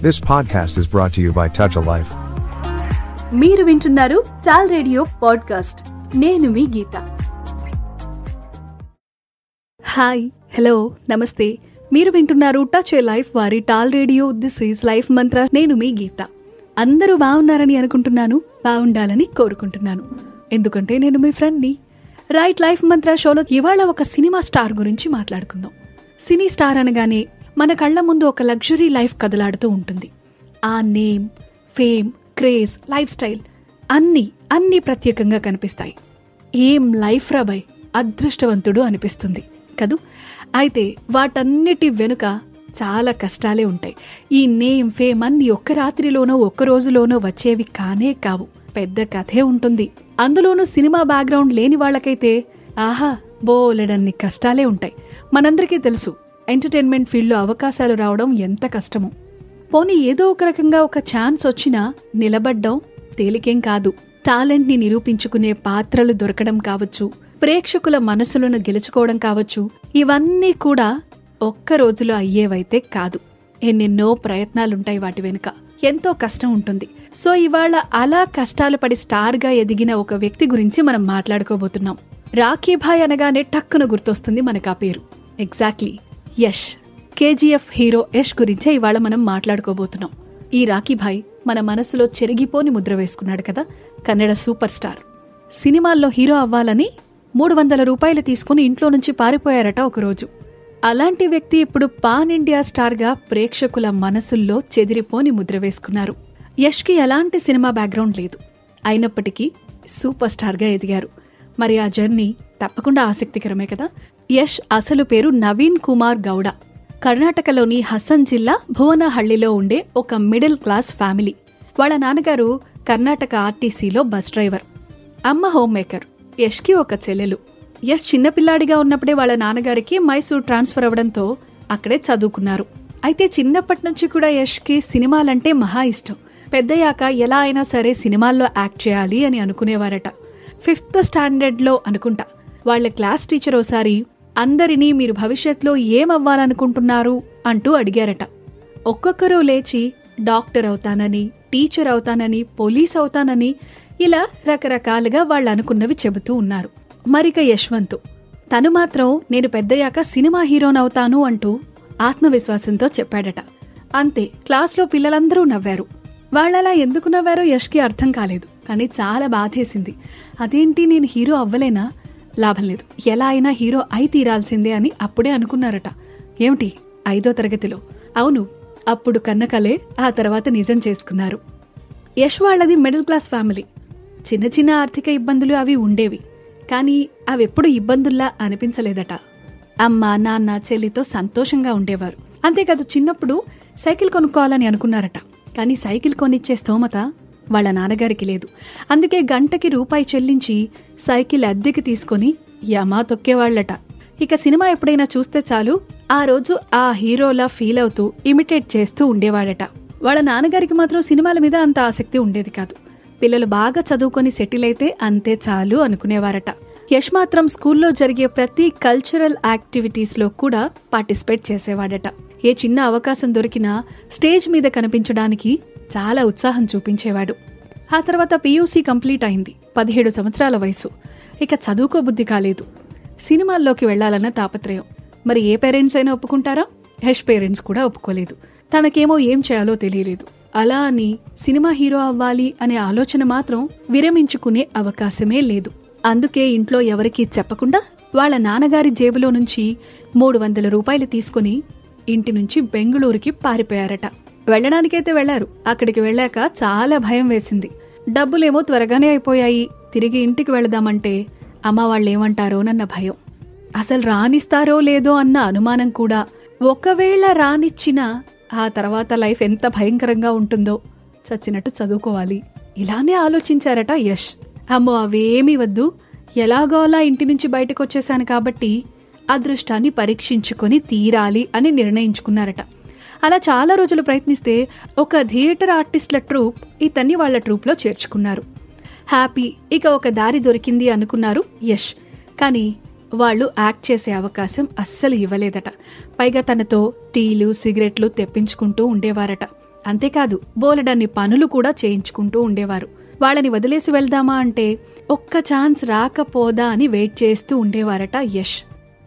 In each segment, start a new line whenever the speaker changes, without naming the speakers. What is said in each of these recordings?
This podcast is brought to you by Touch a Life.
మీరు వింటున్నారు చాల్ radio podcast నేను మీ గీత. హాయ్ హలో నమస్తే మీరు వింటున్నారు టచ్ ఏ లైఫ్ వారి Tall radio this is life mantra నేను మీ గీత. అందరూ బాగున్నారని అనుకుంటున్నాను బాగుండాలని కోరుకుంటున్నాను. ఎందుకంటే నేను మీ ఫ్రెండ్ని రైట్ లైఫ్ మంత్ర షోలో ఇవాళ ఒక సినిమా స్టార్ గురించి మాట్లాడుకుందాం. సినీ స్టార్ అనగానే మన కళ్ళ ముందు ఒక లగ్జరీ లైఫ్ కదలాడుతూ ఉంటుంది. ఆ name fame craze life style అన్నీ అన్నీ ప్రత్యేకంగా కనిపిస్తాయి. ఏం లైఫ్ రాబాయ్ అదృష్టవంతుడు అనిపిస్తుంది. కదూ? అయితే వాటన్నిటి వెనుక చాలా కష్టాలే ఉంటాయి. ఈ నేమ్ ఫేమ్ అన్ని ఒక్క రాత్రిలోనో ఒక్క రోజులోనో వచ్చేవి కానే కావు. పెద్ద కథే ఉంటుంది. అందులోనూ సినిమా బ్యాక్గ్రౌండ్ లేని వాళ్ళకైతే ఆహా బోలెడన్ని కష్టాలే ఉంటాయి. మనందరికీ తెలుసు ఎంటర్టైన్మెంట్ ఫీల్డ్లో అవకాశాలు రావడం ఎంత కష్టమో. పోనీ ఏదో ఒక రకంగా ఒక ఛాన్స్ వచ్చినా నిలబడ్డం తేలికేం కాదు. టాలెంట్ని నిరూపించుకునే పాత్రలు దొరకడం కావచ్చు ప్రేక్షకుల మనసులను గెలుచుకోవడం కావచ్చు ఇవన్నీ కూడా ఒక్క రోజులో అయ్యేవైతే కాదు. ఎన్నెన్నో ప్రయత్నాలుంటాయి వాటి వెనుక. ఎంతో కష్టం ఉంటుంది. సో ఇవాళ అలా కష్టాలు పడి స్టార్గా ఎదిగిన ఒక వ్యక్తి గురించి మనం మాట్లాడుకోబోతున్నాం. రాఖీభాయ్ అనగానే టక్కున గుర్తొస్తుంది మనకు ఆ పేరు. Exactly. Yash KGF hero Yash గురించే ఇవాళ మనం మాట్లాడుకోబోతున్నాం. ఈ రాఖీభాయ్ మన మనసులో చెరిగిపోని ముద్ర వేసుకున్నాడు కదా కన్నడ సూపర్ స్టార్. సినిమాల్లో హీరో అవ్వాలని మూడు వందల రూపాయలు తీసుకుని ఇంట్లో నుంచి పారిపోయారట ఒకరోజు. అలాంటి వ్యక్తి ఇప్పుడు పాన్ ఇండియా స్టార్గా ప్రేక్షకుల మనసుల్లో చెదిరిపోని ముద్ర వేసుకున్నారు. యష్కి ఎలాంటి సినిమా బ్యాక్గ్రౌండ్ లేదు. అయినప్పటికీ సూపర్ స్టార్గా ఎదిగారు. మరి ఆ జర్నీ తప్పకుండా ఆసక్తికరమే కదా? యష్ అసలు పేరు నవీన్ కుమార్ గౌడ. కర్ణాటకలోని హసన్ జిల్లా భువనహళ్ళిలో ఉండే ఒక మిడిల్ క్లాస్ ఫ్యామిలీ. వాళ్ళ నాన్నగారు కర్ణాటక ఆర్టీసీలో బస్ డ్రైవర్. అమ్మ హోమ్ మేకర్. యష్కి ఒక చెల్లెలు. యష్ చిన్నపిల్లాడిగా ఉన్నప్పుడే వాళ్ళ నాన్నగారికి మైసూర్ ట్రాన్స్ఫర్ అవ్వడంతో అక్కడే చదువుకున్నారు. అయితే చిన్నప్పటి నుంచి కూడా యష్కి సినిమాలంటే మహా ఇష్టం. పెద్దయ్యాక ఎలా అయినా సరే సినిమాల్లో యాక్ట్ చేయాలి అని అనుకునేవారట. ఫిఫ్త్ స్టాండర్డ్లో అనుకుంటా. వాళ్ళ క్లాస్ టీచర్ ఓసారి అందరినీ మీరు భవిష్యత్తులో ఏమవ్వాలనుకుంటున్నారు అంటూ అడిగారట. ఒక్కొక్కరు లేచి డాక్టర్ అవుతానని టీచర్ అవుతానని పోలీస్ అవుతానని ఇలా రకరకాలుగా వాళ్ళు అనుకున్నవి చెబుతూ ఉన్నారు. మరిక యశ్వంత్ తను మాత్రం నేను పెద్దయ్యాక సినిమా హీరోనవుతాను అంటూ ఆత్మవిశ్వాసంతో చెప్పాడట. అంతే క్లాస్లో పిల్లలందరూ నవ్వారు. వాళ్ళలా ఎందుకు నవ్వారో యష్కి అర్థం కాలేదు కానీ చాలా బాధేసింది. అదేంటి నేను హీరో అవ్వలేనా? లాభం లేదు. ఎలా అయినా హీరో అయి తీరాల్సిందే అని అప్పుడే అనుకున్నారట. ఏమిటి? ఐదో తరగతిలో. అవును అప్పుడు కన్నకలే ఆ తర్వాత నిజం చేసుకున్నారు. యష్ వాళ్ళది మిడిల్ క్లాస్ ఫ్యామిలీ. చిన్న చిన్న ఆర్థిక ఇబ్బందులు అవి ఉండేవి. కానీ అవెప్పుడు ఇబ్బందుల్లా అనిపించలేదట. అమ్మ నాన్న చెల్లితో సంతోషంగా ఉండేవారు. అంతేకాదు చిన్నప్పుడు సైకిల్ కొనుక్కోవాలని అనుకున్నారట. కానీ సైకిల్ కొనిచ్చే స్తోమత వాళ్ళ నాన్నగారికి లేదు. అందుకే గంటకి రూపాయి చెల్లించి సైకిల్ అద్దెకి తీసుకొని యమా తొక్కేవాళ్ళట ఇక సినిమా ఎప్పుడైనా చూస్తే చాలు ఆ రోజు ఆ హీరోలా ఫీల్ అవుతూ ఇమిటేట్ చేస్తూ ఉండేవాడట. వాళ్ళ నాన్నగారికి మాత్రం సినిమాల మీద అంత ఆసక్తి ఉండేది కాదు. పిల్లలు బాగా చదువుకొని సెటిల్ అయితే అంతే చాలు అనుకునేవారట. యష్ మాత్రం స్కూల్లో జరిగే ప్రతి కల్చరల్ యాక్టివిటీస్లో కూడా పార్టిసిపేట్ చేసేవాడట. ఏ చిన్న అవకాశం దొరికినా స్టేజ్ మీద కనిపించడానికి చాలా ఉత్సాహం చూపించేవాడు. ఆ తర్వాత పీయూసీ కంప్లీట్ అయింది. పదిహేడు సంవత్సరాల వయసు. ఇక చదువుకోబుద్ధి కాలేదు. సినిమాల్లోకి వెళ్ళాలన్న తాపత్రయం. మరి ఏ పేరెంట్స్ అయినా ఒప్పుకుంటారా? యష్ పేరెంట్స్ కూడా ఒప్పుకోలేదు. తనకేమో ఏం చేయాలో తెలియలేదు. అలా అని సినిమా హీరో అవ్వాలి అనే ఆలోచన మాత్రం విరమించుకునే అవకాశమే లేదు. అందుకే ఇంట్లో ఎవరికీ చెప్పకుండా వాళ్ళ నాన్నగారి జేబులో నుంచి మూడు వందల రూపాయలు తీసుకుని ఇంటి నుంచి బెంగళూరుకి పారిపోయారట. వెళ్ళడానికైతే వెళ్ళారు. అక్కడికి వెళ్ళాక చాలా భయం వేసింది. డబ్బులేమో త్వరగానే అయిపోయాయి. తిరిగి ఇంటికి వెళదామంటే అమ్మ వాళ్ళేమంటారోనన్న భయం. అసలు రానిస్తారో లేదో అన్న అనుమానం కూడా. ఒకవేళ రానిచ్చినా ఆ తర్వాత లైఫ్ ఎంత భయంకరంగా ఉంటుందో. చచ్చినట్టు చదువుకోవాలి. ఇలానే ఆలోచించారట యష్. అమ్మో అవేమీ వద్దు. ఎలాగో అలా ఇంటి నుంచి బయటకు వచ్చేశాను కాబట్టి అదృష్టాన్ని పరీక్షించుకొని తీరాలి అని నిర్ణయించుకున్నారట. అలా చాలా రోజులు ప్రయత్నిస్తే ఒక థియేటర్ ఆర్టిస్టుల ట్రూప్ ఇతన్ని వాళ్ళ ట్రూప్లో చేర్చుకున్నారు. హ్యాపీ ఇక ఒక దారి దొరికింది అనుకున్నారు యష్. కానీ వాళ్ళు యాక్ట్ చేసే అవకాశం అస్సలు ఇవ్వలేదట. పైగా తనతో టీలు సిగరెట్లు తెప్పించుకుంటూ ఉండేవారట. అంతేకాదు బోలెడన్ని పనులు కూడా చేయించుకుంటూ ఉండేవారు. వాళ్ళని వదిలేసి వెళ్దామా అంటే ఒక్క ఛాన్స్ రాకపోదా అని వెయిట్ చేస్తూ ఉండేవారట యష్.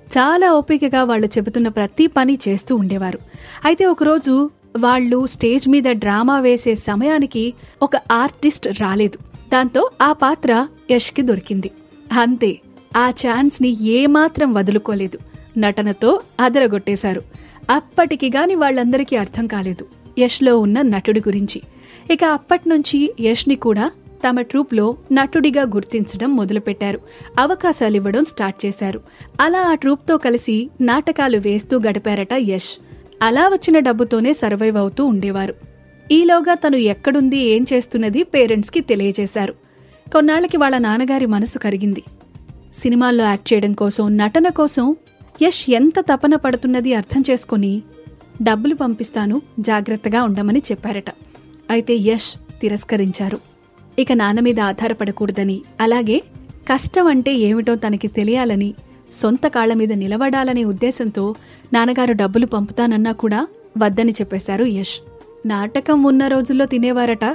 చాలా ఓపికగా వాళ్ళు చెబుతున్న ప్రతి పని చేస్తూ ఉండేవారు. అయితే ఒకరోజు వాళ్ళు స్టేజ్ మీద డ్రామా వేసే సమయానికి ఒక ఆర్టిస్ట్ రాలేదు. దాంతో ఆ పాత్ర యష్కి దొరికింది. అంతే ఆ ఛాన్స్ని ఏమాత్రం వదులుకోలేదు. నటనతో అదరగొట్టేశారు. అప్పటికి గాని వాళ్ళందరికీ అర్థం కాలేదు యష్లో ఉన్న నటుడి గురించి. ఇక అప్పట్నుంచి యష్ని కూడా తమ ట్రూప్లో నటుడిగా గుర్తించడం మొదలుపెట్టారు. అవకాశాలు ఇవ్వడం స్టార్ట్ చేశారు. అలా ఆ ట్రూప్తో కలిసి నాటకాలు వేస్తూ గడిపారట యష్. అలా వచ్చిన డబ్బుతోనే సర్వైవ్ అవుతూ ఉండేవారు. ఈలోగా తను ఎక్కడుంది ఏం చేస్తున్నది పేరెంట్స్కి తెలియజేశారు. కొన్నాళ్ళకి వాళ్ళ నాన్నగారి మనసు కరిగింది. సినిమాల్లో యాక్ట్ చేయడం కోసం నటన కోసం యష్ ఎంత తపన పడుతున్నది అర్థం చేసుకుని డబ్బులు పంపిస్తాను జాగ్రత్తగా ఉండమని చెప్పారట. అయితే యష్ తిరస్కరించారు. ఇక నాన్న మీద ఆధారపడకూడదని. అలాగే కష్టం అంటే ఏమిటో తనకి తెలియాలని సొంత కాళ్ళ మీద నిలబడాలనే ఉద్దేశంతో నాన్నగారు డబ్బులు పంపుతానన్నా కూడా వద్దని చెప్పేశారు యష్. నాటకం ఉన్న రోజుల్లో తినేవారట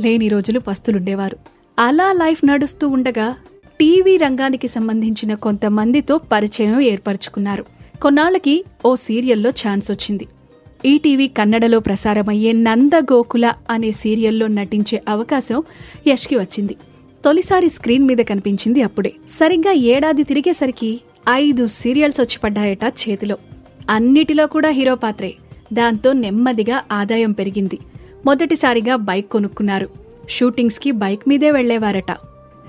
లేని రోజులు పస్తులుండేవారు. అలా లైఫ్ నడుస్తూ ఉండగా టీవీ రంగానికి సంబంధించిన కొంతమందితో పరిచయం ఏర్పరచుకున్నారు. కొన్నాళ్ళకి ఓ సీరియల్లో ఛాన్స్ వచ్చింది. ఈటీవీ కన్నడలో ప్రసారమయ్యే నందగోకుల అనే సీరియల్లో నటించే అవకాశం యష్కి వచ్చింది. తొలిసారి స్క్రీన్ మీద కనిపించింది అప్పుడే. సరిగ్గా ఏడాది తిరిగేసరికి ఐదు సీరియల్స్ వచ్చి పడ్డాయట చేతిలో. అన్నిటిలో కూడా హీరో పాత్రే. దాంతో నెమ్మదిగా ఆదాయం పెరిగింది. మొదటిసారిగా బైక్ కొనుక్కున్నారు. షూటింగ్స్కి బైక్ మీదే వెళ్ళేవారట.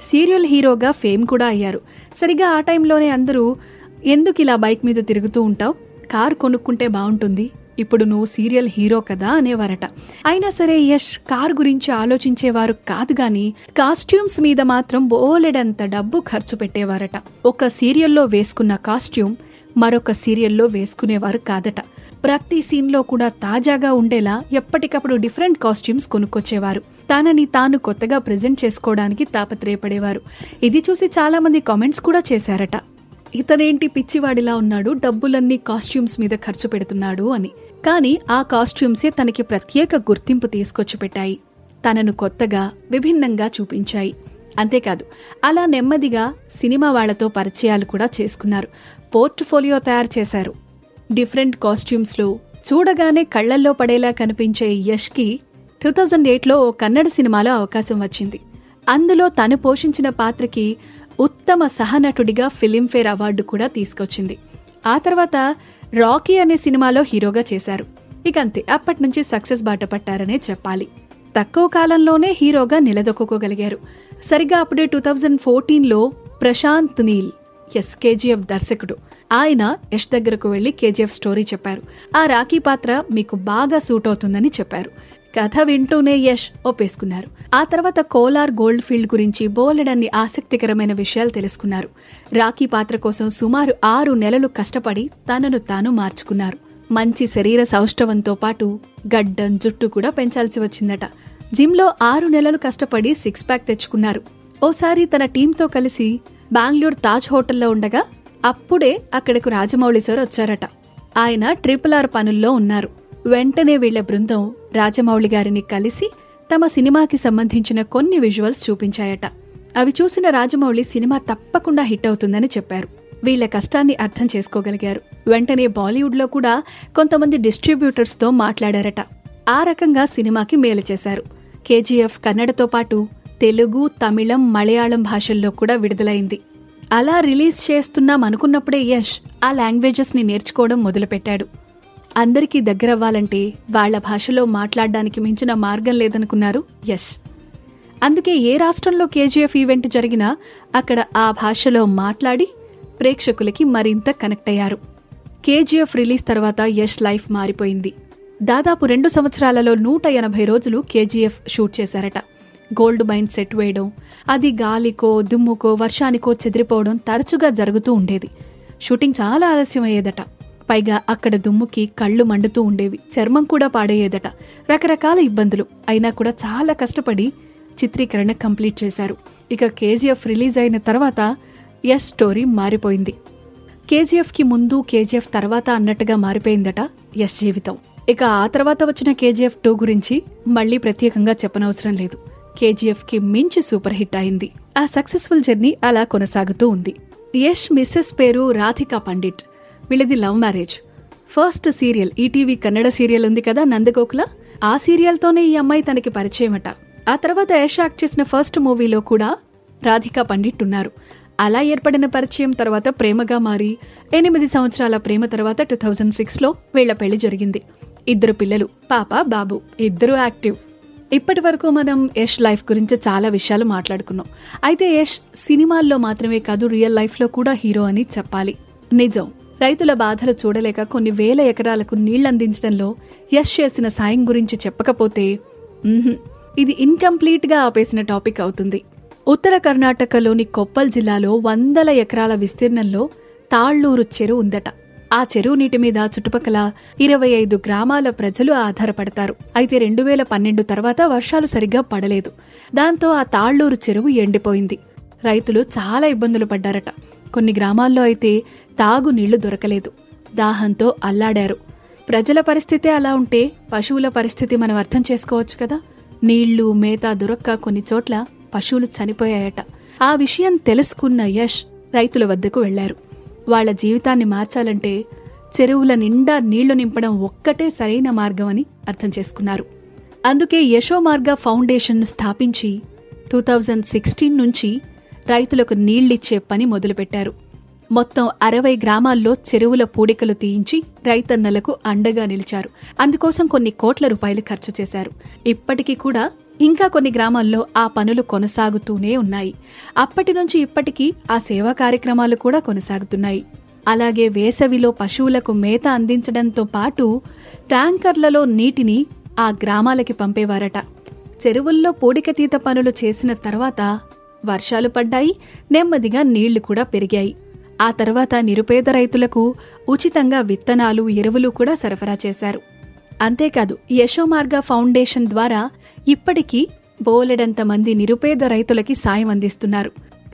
సీరియల్ హీరోగా ఫేమ్ కూడా అయ్యారు. సరిగా ఆ టైంలోనే అందరూ ఎందుకు ఇలా బైక్ మీద తిరుగుతూ ఉంటావు? కారు కొనుక్కుంటే బాగుంటుంది. ఇప్పుడు నువ్వు సీరియల్ హీరో కదా అనేవారట. అయినా సరే యష్ కార్ గురించి ఆలోచించేవారు కాదు గాని కాస్ట్యూమ్స్ మీద మాత్రం బోలెడంత డబ్బు ఖర్చు పెట్టేవారట. ఒక సీరియల్లో వేసుకున్న కాస్ట్యూమ్ మరొక సీరియల్లో వేసుకునేవారు కాదట. ప్రతి సీన్లో కూడా తాజాగా ఉండేలా ఎప్పటికప్పుడు డిఫరెంట్ కాస్ట్యూమ్స్ కొనుక్కొచ్చేవారు. తనని తాను కొత్తగా ప్రజెంట్ చేసుకోవడానికి తాపత్రయపడేవారు. ఇది చూసి చాలా మంది కామెంట్స్ కూడా చేశారట. ఇతనేంటి పిచ్చివాడిలా ఉన్నాడు డబ్బులన్నీ కాస్ట్యూమ్స్ మీద ఖర్చు పెడుతున్నాడు అని. కానీ ఆ కాస్ట్యూమ్సే తనకి ప్రత్యేక గుర్తింపు తీసుకొచ్చి పెట్టాయి తనను కొత్తగా విభిన్నంగా చూపించాయి. అంతేకాదు అలా నెమ్మదిగా సినిమా వాళ్ళతో పరిచయాలు కూడా చేసుకున్నారు. పోర్ట్ఫోలియో తయారు చేశారు. డిఫరెంట్ కాస్ట్యూమ్స్లో చూడగానే కళ్ళల్లో పడేలా కనిపించే యష్కి టూ థౌజండ్ ఎయిట్లో ఓ కన్నడ సినిమాలో అవకాశం వచ్చింది. అందులో తను పోషించిన పాత్రకి ఉత్తమ సహనటుడిగా ఫిలింఫేర్ అవార్డు కూడా తీసుకొచ్చింది. ఆ తర్వాత రాకీ అనే సినిమాలో హీరోగా చేశారు. ఇక అంతే అప్పటి నుంచి సక్సెస్ బాట పట్టారనే చెప్పాలి. తక్కువ కాలంలోనే హీరోగా నిలదొక్కుకోగలిగారు. సరిగ్గా అప్పుడే టూ థౌజండ్ ఫోర్టీన్లో ప్రశాంత్ నీల్ ఎస్ కేజీఎఫ్ దర్శకుడు. ఆయన యష్ దగ్గరకు వెళ్ళి కేజీఎఫ్ స్టోరీ చెప్పారు. ఆ రాఖీ పాత్ర మీకు బాగా సూట్ అవుతుందని చెప్పారు. కథ వింటూనే యష్ ఒప్పేసుకున్నారు. ఆ తర్వాత కోలార్ గోల్డ్ ఫీల్డ్ గురించి బోలెడన్ని ఆసక్తికరమైన విషయాలు తెలుసుకున్నారు. రాఖీ పాత్ర కోసం సుమారు ఆరు నెలలు కష్టపడి తనను తాను మార్చుకున్నారు. మంచి శరీర సౌష్ఠవంతో పాటు గడ్డం జుట్టు కూడా పెంచాల్సి వచ్చిందట. జిమ్లో ఆరు నెలలు కష్టపడి సిక్స్ ప్యాక్ తెచ్చుకున్నారు. ఓసారి తన టీంతో కలిసి బెంగళూరు తాజ్ హోటల్లో ఉండగా అప్పుడే అక్కడకు రాజమౌళి సార్ వచ్చారట. ఆయన ట్రిపుల్ ఆర్ పనుల్లో ఉన్నారు. వెంటనే వీళ్ళ బృందం రాజమౌళి గారిని కలిసి తమ సినిమాకి సంబంధించిన కొన్ని విజువల్స్ చూపించాయట. అవి చూసిన రాజమౌళి సినిమా తప్పకుండా హిట్ అవుతుందని చెప్పారు. వీళ్ళ కష్టాన్ని అర్థం చేసుకోగలిగారు. వెంటనే బాలీవుడ్లో కూడా కొంతమంది డిస్ట్రిబ్యూటర్స్తో మాట్లాడారట. ఆ రకంగా సినిమాకి మేలు చేశారు. కేజీఎఫ్ కన్నడతో పాటు తెలుగు తమిళం మలయాళం భాషల్లో కూడా విడుదలైంది. అలా రిలీజ్ చేస్తున్నాం అనుకున్నప్పుడే యష్ ఆ లాంగ్వేజెస్ని నేర్చుకోవడం మొదలుపెట్టాడు. అందరికీ దగ్గరవ్వాలంటే వాళ్ళ భాషలో మాట్లాడడానికి మించిన మార్గం లేదనుకున్నారు? యష్ అందుకే ఏ రాష్ట్రంలో కేజీఎఫ్ ఈవెంట్ జరిగినా అక్కడ ఆ భాషలో మాట్లాడి ప్రేక్షకులకి మరింత కనెక్ట్ అయ్యారు కేజీఎఫ్ రిలీజ్ తర్వాత యష్ లైఫ్ మారిపోయింది. దాదాపు రెండు సంవత్సరాలలో నూట ఎనభై రోజులు కేజీఎఫ్ షూట్ చేశారట. గోల్డ్ మైండ్ సెట్ వేయడం అది గాలికో దుమ్ముకో వర్షానికో చెదిరిపోవడం తరచుగా జరుగుతూ ఉండేది. షూటింగ్ చాలా ఆలస్యం అయ్యేదట పైగా అక్కడ దుమ్ముకి కళ్ళు మండుతూ ఉండేవి. చర్మం కూడా పాడయ్యేదట. రకరకాల ఇబ్బందులు. అయినా కూడా చాలా కష్టపడి చిత్రీకరణ కంప్లీట్ చేశారు. ఇక కేజీఎఫ్ రిలీజ్ అయిన తర్వాత ఎస్ స్టోరీ మారిపోయింది. కేజీఎఫ్కి ముందు కేజీఎఫ్ తర్వాత అన్నట్టుగా మారిపోయిందట ఎస్ జీవితం. ఇక ఆ తర్వాత వచ్చిన కేజీఎఫ్ టూ గురించి మళ్ళీ ప్రత్యేకంగా చెప్పనవసరం లేదు. కేజీఎఫ్కి మించి సూపర్ హిట్ అయింది. ఆ సక్సెస్ఫుల్ జర్నీ అలా కొనసాగుతూ ఉంది. యష్ మిస్సెస్ పేరు రాధికా పండిట్. వీళ్ళది love marriage. First serial ETV Kannada serial ఉంది కదా నందగోకుల? ఆ సీరియల్తోనే ఈ అమ్మాయి తనకి పరిచయమట. ఆ తర్వాత యష్ యాక్ట్ చేసిన ఫస్ట్ మూవీలో కూడా రాధికా పండిట్ ఉన్నారు. అలా ఏర్పడిన పరిచయం తర్వాత ప్రేమగా మారి ఎనిమిది సంవత్సరాల ప్రేమ తర్వాత టూ థౌజండ్ సిక్స్లో వీళ్ళ పెళ్ళి జరిగింది. ఇద్దరు పిల్లలు పాప బాబు ఇద్దరు యాక్టివ్. ఇప్పటి వరకు మనం యష్ లైఫ్ గురించి చాలా విషయాలు మాట్లాడుకున్నాం. అయితే యష్ సినిమాల్లో మాత్రమే కాదు రియల్ లైఫ్లో కూడా హీరో అని చెప్పాలి. నిజం. రైతుల బాధలు చూడలేక కొన్ని వేల ఎకరాలకు నీళ్ళందించడంలో యష్ చేసిన సాయం గురించి చెప్పకపోతే ఇది ఇన్కంప్లీట్గా ఆపేసిన టాపిక్ అవుతుంది. ఉత్తర కర్ణాటకలోని కొప్పల్ జిల్లాలో వందల ఎకరాల విస్తీర్ణంలో తాళ్ళూరు చెరువు ఉందట. ఆ చెరువు నీటి మీద చుట్టుపక్కల ఇరవై ఐదు గ్రామాల ప్రజలు ఆధారపడతారు. అయితే రెండు వేల పన్నెండు తర్వాత వర్షాలు సరిగ్గా పడలేదు. దాంతో ఆ తాళ్ళూరు చెరువు ఎండిపోయింది. రైతులు చాలా ఇబ్బందులు పడ్డారట. కొన్ని గ్రామాల్లో అయితే తాగు నీళ్ళు దొరకలేదు. దాహంతో అల్లాడారు. ప్రజల పరిస్థితే అలా ఉంటే పశువుల పరిస్థితి మనం అర్థం చేసుకోవచ్చు కదా? నీళ్ళు మేత దొరక్క కొన్ని చోట్ల పశువులు చనిపోయాయట. ఆ విషయం తెలుసుకున్న యష్ రైతుల వద్దకు వెళ్ళారు. వాళ్ళ జీవితాన్ని మార్చాలంటే చెరువుల నిండా నీళ్ళు నింపడం ఒక్కటే సరైన మార్గం అని అర్థం చేసుకున్నారు. అందుకే యశోమార్గ ఫౌండేషన్ను స్థాపించి టూ థౌజండ్ సిక్స్టీన్ నుంచి రైతులకు నీళ్ళిచ్చే పని మొదలుపెట్టారు. మొత్తం అరవై గ్రామాల్లో చెరువుల పూడికలు తీయించి రైతన్నలకు అండగా నిలిచారు. అందుకోసం కొన్ని కోట్ల రూపాయలు ఖర్చు చేశారు. ఇప్పటికీ కూడా ఇంకా కొన్ని గ్రామాల్లో ఆ పనులు కొనసాగుతూనే ఉన్నాయి. అప్పటి నుంచి ఇప్పటికీ ఆ సేవా కార్యక్రమాలు కూడా కొనసాగుతున్నాయి. అలాగే వేసవిలో పశువులకు మేత అందించడంతో పాటు ట్యాంకర్లలో నీటిని ఆ గ్రామాలకి పంపేవారట. చెరువుల్లో పూడికతీత పనులు చేసిన తర్వాత వర్షాలు పడ్డాయి నెమ్మదిగా నీళ్ళు కూడా పెరిగాయి. ఆ తర్వాత నిరుపేద రైతులకు ఉచితంగా విత్తనాలు ఎరువులు కూడా సరఫరా చేశారు. అంతేకాదు యశోమార్గ ఫౌండేషన్ ద్వారా ఇప్పటికీ బోలెడంత మంది నిరుపేద రైతులకి సాయం అందిస్తున్నారు.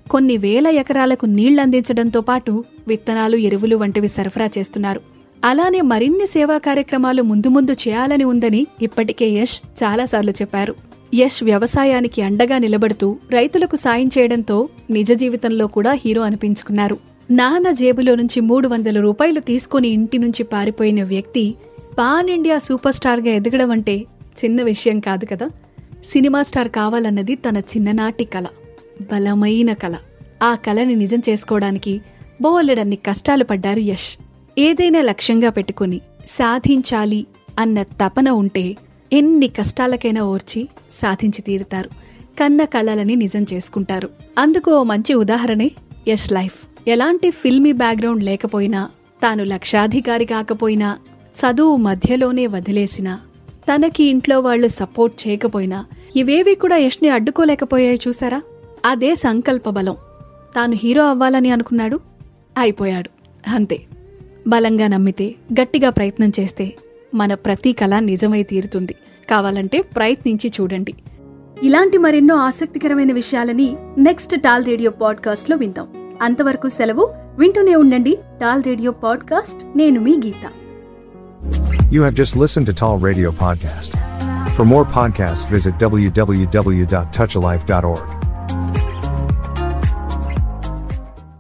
కొన్ని వేల ఎకరాలకు నీళ్ళందించడంతో పాటు విత్తనాలు ఎరువులు వంటివి సరఫరా చేస్తున్నారు. అలానే మరిన్ని సేవా కార్యక్రమాలు ముందు ముందు చేయాలని ఉందని ఇప్పటికే యష్ చాలాసార్లు చెప్పారు. యష్ వ్యవసాయానికి అండగా నిలబడుతూ రైతులకు సాయం చేయడంతో నిజ జీవితంలో కూడా హీరో అనిపించుకున్నారు. నాన్న జేబులో నుంచి మూడు వందల రూపాయలు తీసుకుని ఇంటి నుంచి పారిపోయిన వ్యక్తి పాన్ ఇండియా సూపర్ స్టార్గా ఎదగడం అంటే చిన్న విషయం కాదు కదా? సినిమా స్టార్ కావాలన్నది తన చిన్ననాటి కళ బలమైన కళ ఆ కళని నిజం చేసుకోవడానికి బోలెడన్ని కష్టాలు పడ్డారు యష్. ఏదైనా లక్ష్యంగా పెట్టుకుని సాధించాలి అన్న తపన ఉంటే ఎన్ని కష్టాలకైనా ఓర్చి సాధించి తీరుతారు. కన్న కలలని నిజం చేసుకుంటారు. అందుకు ఓ మంచి ఉదాహరణే యష్ లైఫ్. ఎలాంటి ఫిల్మీ బ్యాక్గ్రౌండ్ లేకపోయినా తాను లక్షాధికారి కాకపోయినా చదువు మధ్యలోనే వదిలేసినా తనకి ఇంట్లో వాళ్ళు సపోర్ట్ చేయకపోయినా ఇవేవి కూడా యష్ని అడ్డుకోలేకపోయాయి చూసారా? అదే సంకల్ప బలం. తాను హీరో అవ్వాలని అనుకున్నాడు అయిపోయాడు. అంతే. బలంగా నమ్మితే గట్టిగా ప్రయత్నం చేస్తే మన ప్రతి కళ నిజమై తీరుతుంది. కావాలంటే ప్రయత్నించి చూడండి. ఇలాంటి మరెన్నో ఆసక్తికరమైన విషయాలని నెక్స్ట్ టాల్ రేడియో పాడ్కాస్ట్లో విందాం. అంతవరకు సెలవు. వింటూనే ఉండండి. Tall radio podcast. నేను మీ Geetha.
You have just listened to Tall Radio Podcast. For more podcasts, visit www.touchalife.org.